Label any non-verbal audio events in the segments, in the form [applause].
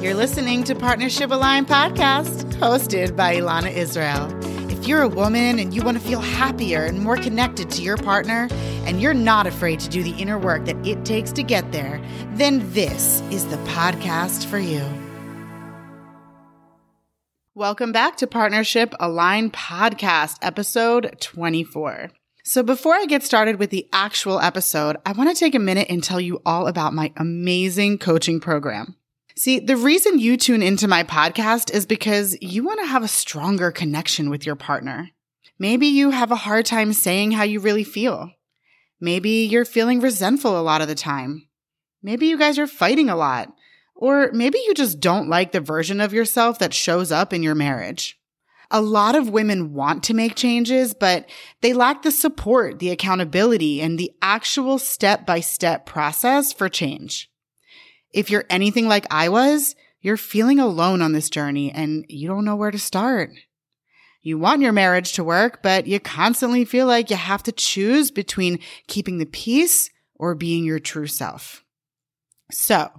You're listening to Partnership Aligned Podcast, hosted by Elana Israel. If you're a woman and you want to feel happier and more connected to your partner, and you're not afraid to do the inner work that it takes to get there, then this is the podcast for you. Welcome back to Partnership Align Podcast, episode 24. So before I get started with the actual episode, I want to take a minute and tell you all about my amazing coaching program. See, the reason you tune into my podcast is because you want to have a stronger connection with your partner. Maybe you have a hard time saying how you really feel. Maybe you're feeling resentful a lot of the time. Maybe you guys are fighting a lot. Or maybe you just don't like the version of yourself that shows up in your marriage. A lot of women want to make changes, but they lack the support, the accountability, and the actual step by step process for change. If you're anything like I was, you're feeling alone on this journey and you don't know where to start. You want your marriage to work, but you constantly feel like you have to choose between keeping the peace or being your true self. So,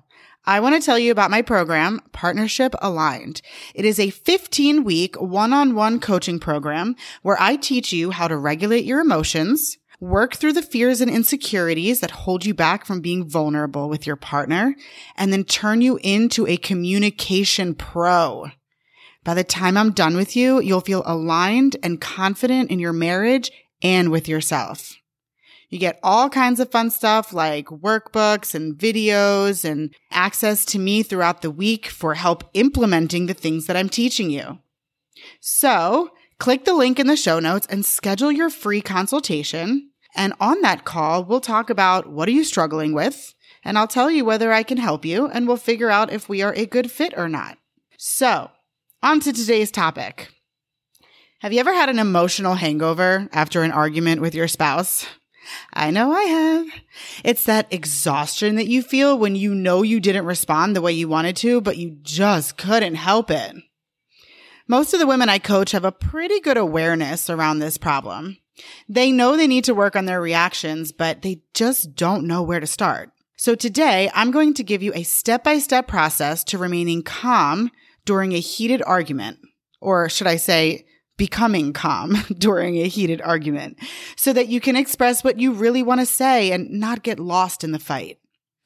I want to tell you about my program, Partnership Aligned. It is a 15 week one on one coaching program where I teach you how to regulate your emotions, Work through the fears and insecurities that hold you back from being vulnerable with your partner and then turn you into a communication pro. By the time I'm done with you, you'll feel aligned and confident in your marriage and with yourself. You get all kinds of fun stuff like workbooks and videos and access to me throughout the week for help implementing the things that I'm teaching you. So click the link in the show notes and schedule your free consultation. And on that call, we'll talk about what are you struggling with? And I'll tell you whether I can help you and we'll figure out if we are a good fit or not. So, on to today's topic. Have you ever had an emotional hangover after an argument with your spouse? I know I have. It's that exhaustion that you feel when you know you didn't respond the way you wanted to, but you just couldn't help it. Most of the women I coach have a pretty good awareness around this problem. They know they need to work on their reactions, but they just don't know where to start. So today I'm going to give you a step by step process to remaining calm during a heated argument. Or should I say, becoming calm [laughs] during a heated argument so that you can express what you really want to say and not get lost in the fight.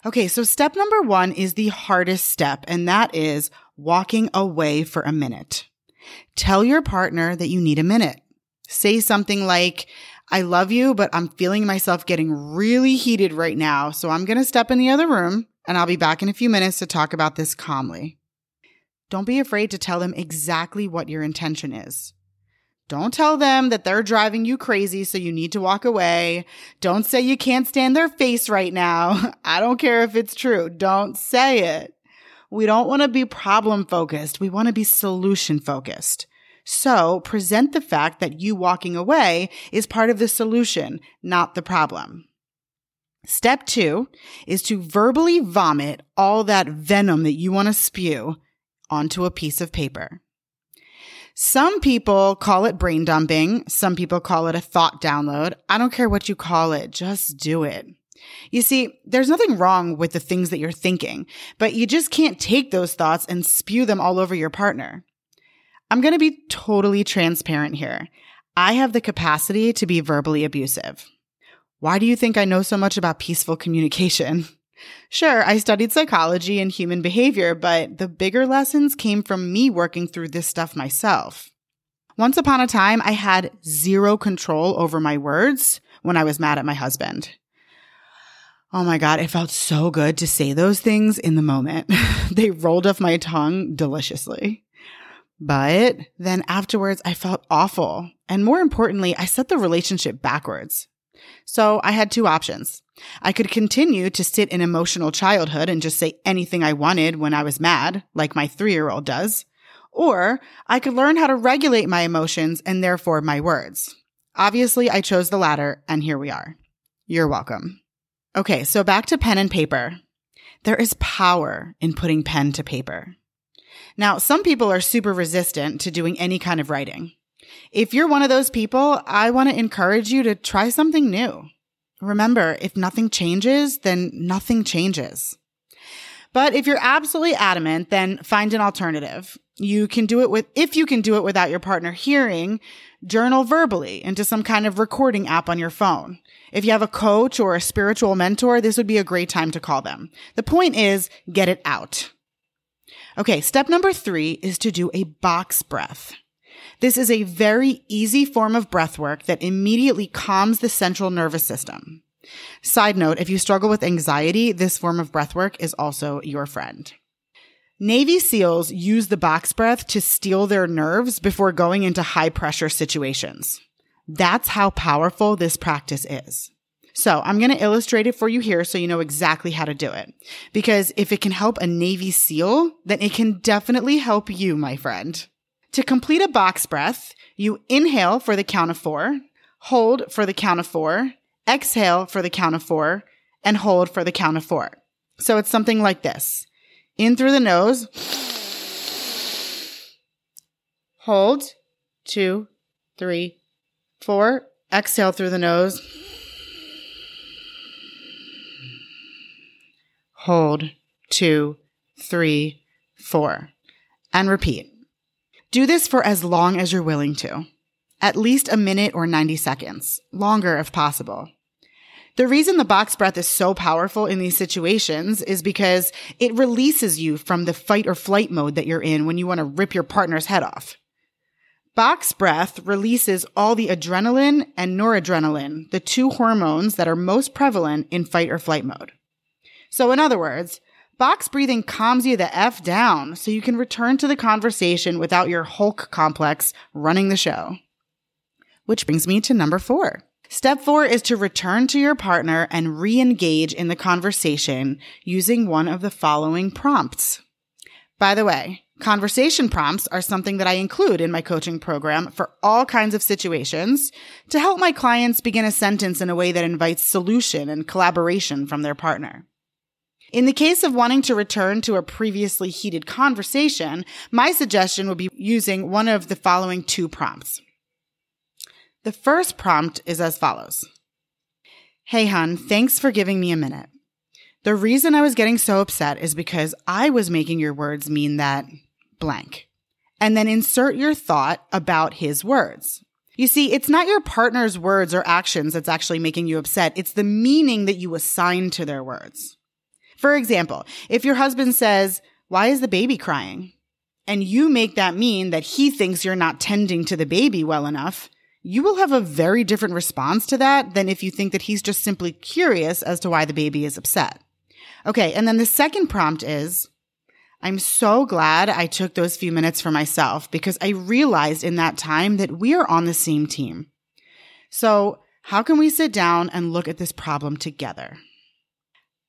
Okay. So step number one is the hardest step, and that is walking away for a minute. Tell your partner that you need a minute. Say something like, I love you, but I'm feeling myself getting really heated right now. So I'm going to step in the other room and I'll be back in a few minutes to talk about this calmly. Don't be afraid to tell them exactly what your intention is. Don't tell them that they're driving you crazy, so you need to walk away. Don't say you can't stand their face right now. [laughs] I don't care if it's true. Don't say it. We don't want to be problem focused. We want to be solution focused. So present the fact that you walking away is part of the solution, not the problem. Step two is to verbally vomit all that venom that you want to spew onto a piece of paper. Some people call it brain dumping. Some people call it a thought download. I don't care what you call it. Just do it. You see, there's nothing wrong with the things that you're thinking, but you just can't take those thoughts and spew them all over your partner. I'm going to be totally transparent here. I have the capacity to be verbally abusive. Why do you think I know so much about peaceful communication? [laughs] Sure, I studied psychology and human behavior, but the bigger lessons came from me working through this stuff myself. Once upon a time, I had zero control over my words when I was mad at my husband. Oh my God, it felt so good to say those things in the moment. [laughs] they rolled off my tongue deliciously. But then afterwards, I felt awful. And more importantly, I set the relationship backwards. So I had two options. I could continue to sit in emotional childhood and just say anything I wanted when I was mad, like my three year old does. Or I could learn how to regulate my emotions and therefore my words. Obviously, I chose the latter, and here we are. You're welcome. Okay, so back to pen and paper. There is power in putting pen to paper. Now, some people are super resistant to doing any kind of writing. If you're one of those people, I want to encourage you to try something new. Remember, if nothing changes, then nothing changes. But if you're absolutely adamant, then find an alternative. You can do it with, if you can do it without your partner hearing, journal verbally into some kind of recording app on your phone. If you have a coach or a spiritual mentor, this would be a great time to call them. The point is, get it out. Okay, step number three is to do a box breath. This is a very easy form of breath work that immediately calms the central nervous system. Side note, if you struggle with anxiety, this form of breath work is also your friend. Navy SEALs use the box breath to steel their nerves before going into high pressure situations. That's how powerful this practice is. So I'm going to illustrate it for you here so you know exactly how to do it. Because if it can help a Navy SEAL, then it can definitely help you, my friend. To complete a box breath, you inhale for the count of four, hold for the count of four, exhale for the count of four, and hold for the count of four. So it's something like this. In through the nose. Hold. Two, three, four. Exhale through the nose. Hold. Two, three, four. And repeat. Do this for as long as you're willing to. At least a minute or 90 seconds. Longer if possible. The reason the box breath is so powerful in these situations is because it releases you from the fight or flight mode that you're in when you want to rip your partner's head off. Box breath releases all the adrenaline and noradrenaline, the two hormones that are most prevalent in fight or flight mode. So in other words, box breathing calms you the F down so you can return to the conversation without your Hulk complex running the show. Which brings me to number four. Step four is to return to your partner and re-engage in the conversation using one of the following prompts. By the way, conversation prompts are something that I include in my coaching program for all kinds of situations to help my clients begin a sentence in a way that invites solution and collaboration from their partner. In the case of wanting to return to a previously heated conversation, my suggestion would be using one of the following two prompts. The first prompt is as follows. Hey, hun, thanks for giving me a minute. The reason I was getting so upset is because I was making your words mean that blank. And then insert your thought about his words. You see, it's not your partner's words or actions that's actually making you upset. It's the meaning that you assign to their words. For example, if your husband says, why is the baby crying? And you make that mean that he thinks you're not tending to the baby well enough, you will have a very different response to that than if you think that he's just simply curious as to why the baby is upset. Okay. And then the second prompt is, I'm so glad I took those few minutes for myself because I realized in that time that we are on the same team. So how can we sit down and look at this problem together?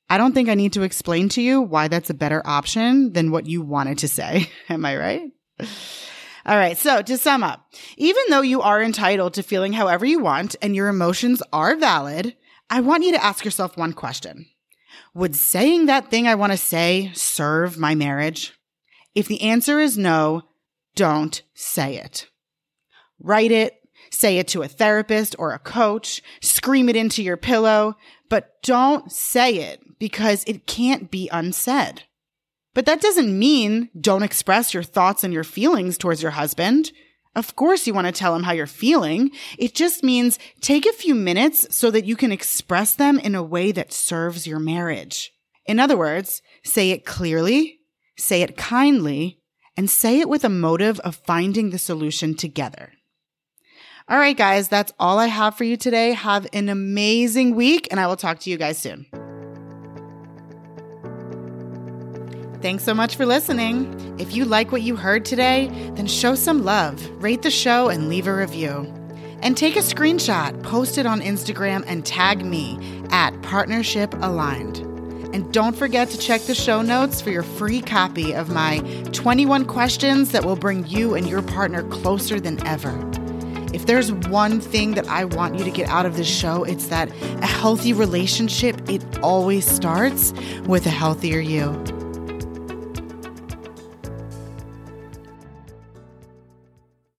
I don't think I need to explain to you why that's a better option than what you wanted to say. [laughs] Am I right? All right. So to sum up, even though you are entitled to feeling however you want and your emotions are valid, I want you to ask yourself one question. Would saying that thing I want to say serve my marriage? If the answer is no, don't say it. Write it, say it to a therapist or a coach, scream it into your pillow, but don't say it because it can't be unsaid. But that doesn't mean don't express your thoughts and your feelings towards your husband. Of course, you want to tell him how you're feeling. It just means take a few minutes so that you can express them in a way that serves your marriage. In other words, say it clearly, say it kindly, and say it with a motive of finding the solution together. All right, guys, that's all I have for you today. Have an amazing week, and I will talk to you guys soon. Thanks so much for listening. If you like what you heard today, then show some love, rate the show, and leave a review. And take a screenshot, post it on Instagram, and tag me at Partnership Aligned. And don't forget to check the show notes for your free copy of my 21 questions that will bring you and your partner closer than ever. If there's one thing that I want you to get out of this show, it's that a healthy relationship, it always starts with a healthier you.